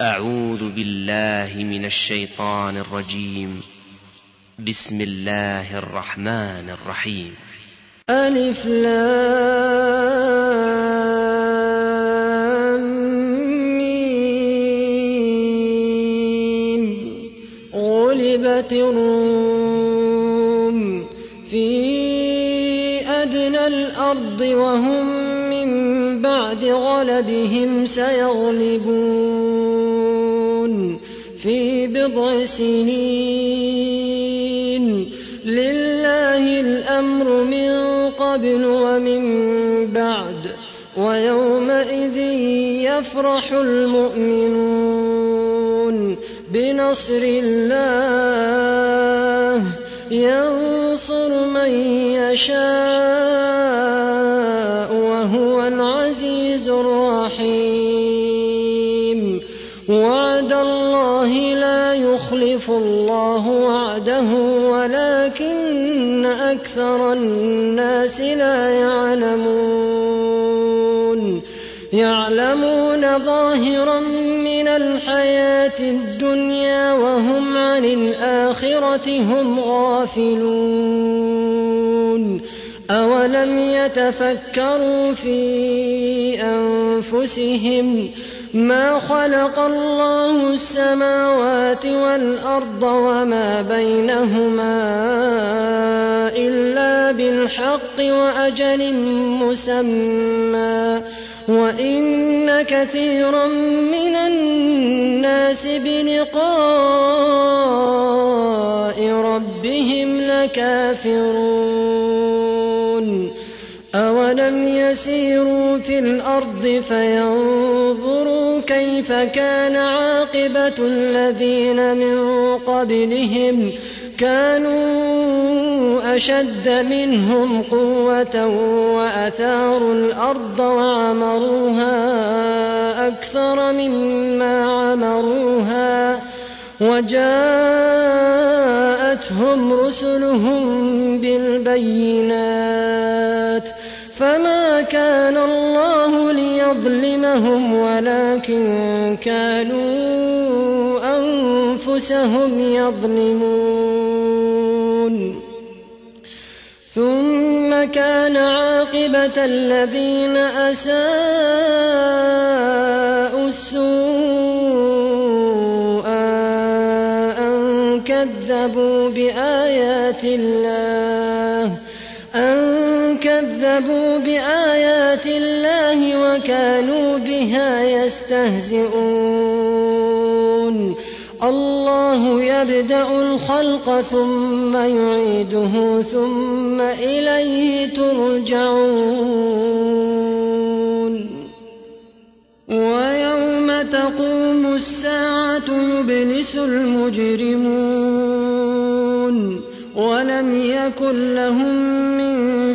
أعوذ بالله من الشيطان الرجيم. بسم الله الرحمن الرحيم. ألف لام ميم. غلبت الروم في أدنى الأرض وهم من بعد غلبهم سيغلبون. في بضع سنين. لله الأمر من قبل ومن بعد ويومئذ يفرح المؤمنون بنصر الله. ينصر من يشاء. الله وعده ولكن أكثر الناس لا يعلمون. يعلمون ظاهرا من الحياة الدنيا وهم عن الآخرة هم غافلون. أولم يتفكروا في أنفسهم ما خلق الله السماوات والأرض وما بينهما إلا بالحق وأجل مسمى. وإن كثيرا من الناس بلقاء ربهم لكافرون. أولم يسيروا في الأرض فينظروا كيف كان عاقبة الذين من قبلهم كانوا أشد منهم قوة وأثاروا الأرض وعمروها أكثر مما عمروها وجاءتهم رسلهم بالبينات فما كان الله ليظلمهم ولكن كانوا أنفسهم يظلمون ثم كان عاقبة الذين أساءوا السوء أن كذبوا بآيات الله أن كذبوا بآيات وكانوا بها يستهزئون. الله يبدأ الخلق ثم يعيده ثم إليه ترجعون. ويوم تقوم الساعة يبلس المجرمون. ولم يكن لهم من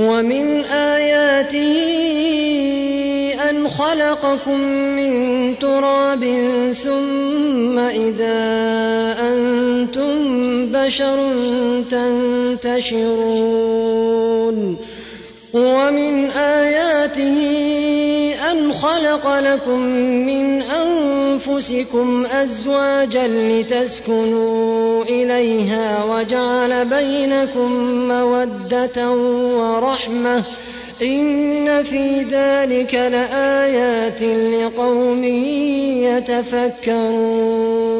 ومن آياته أن خلقكم من تراب ثم إذا أنتم بشر تنتشرون. ومن آياته أن خلق لكم من أنفسكم أزواجا لتسكنوا إليها وجعل بينكم مودة ورحمة إن في ذلك لآيات لقوم يتفكرون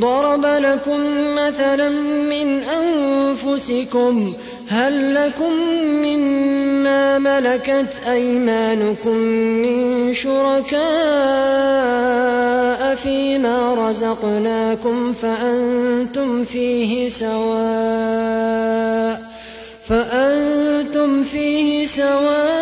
ضرب لكم مثلا من أنفسكم هل لكم مما ملكت أيمانكم من شركاء فيما رزقناكم فأنتم فيه سواء فأنتم فيه سواء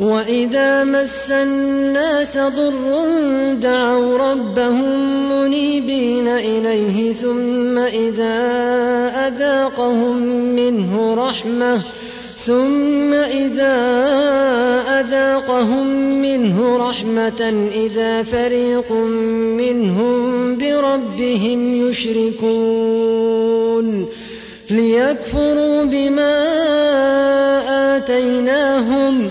واذا مس الناس ضر دعوا ربهم منيبين اليه ثم اذا اذاقهم منه رحمه ثم إذا أذاقهم منه رحمة إذا فريق منهم بربهم يشركون ليكفروا بما آتيناهم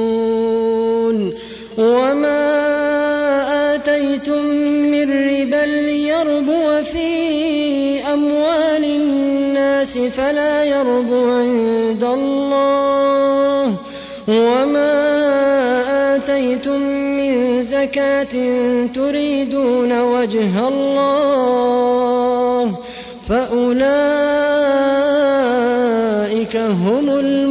فلا يربو عند الله وما آتيتم من زكاة تريدون وجه الله فأولئك هم المضعفون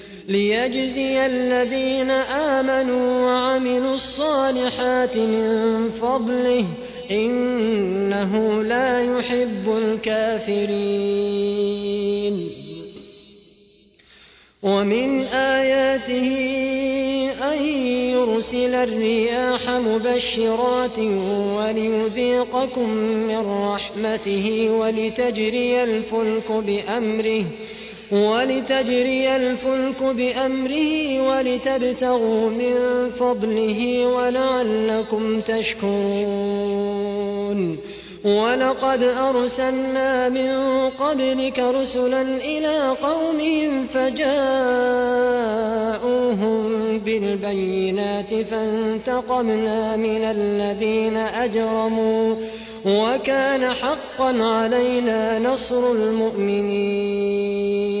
ليجزي الذين آمنوا وعملوا الصالحات من فضله إنه لا يحب الكافرين. ومن آياته أن يرسل الرياح مبشرات وليذيقكم من رحمته ولتجري الفلك بأمره ولتجري الفلك بأمره ولتبتغوا من فضله ولعلكم تشكرون. ولقد أرسلنا من قبلك رسلا إلى قومهم فجاءوهم بالبينات فانتقمنا من الذين أجرموا وكان حقا علينا نصر المؤمنين.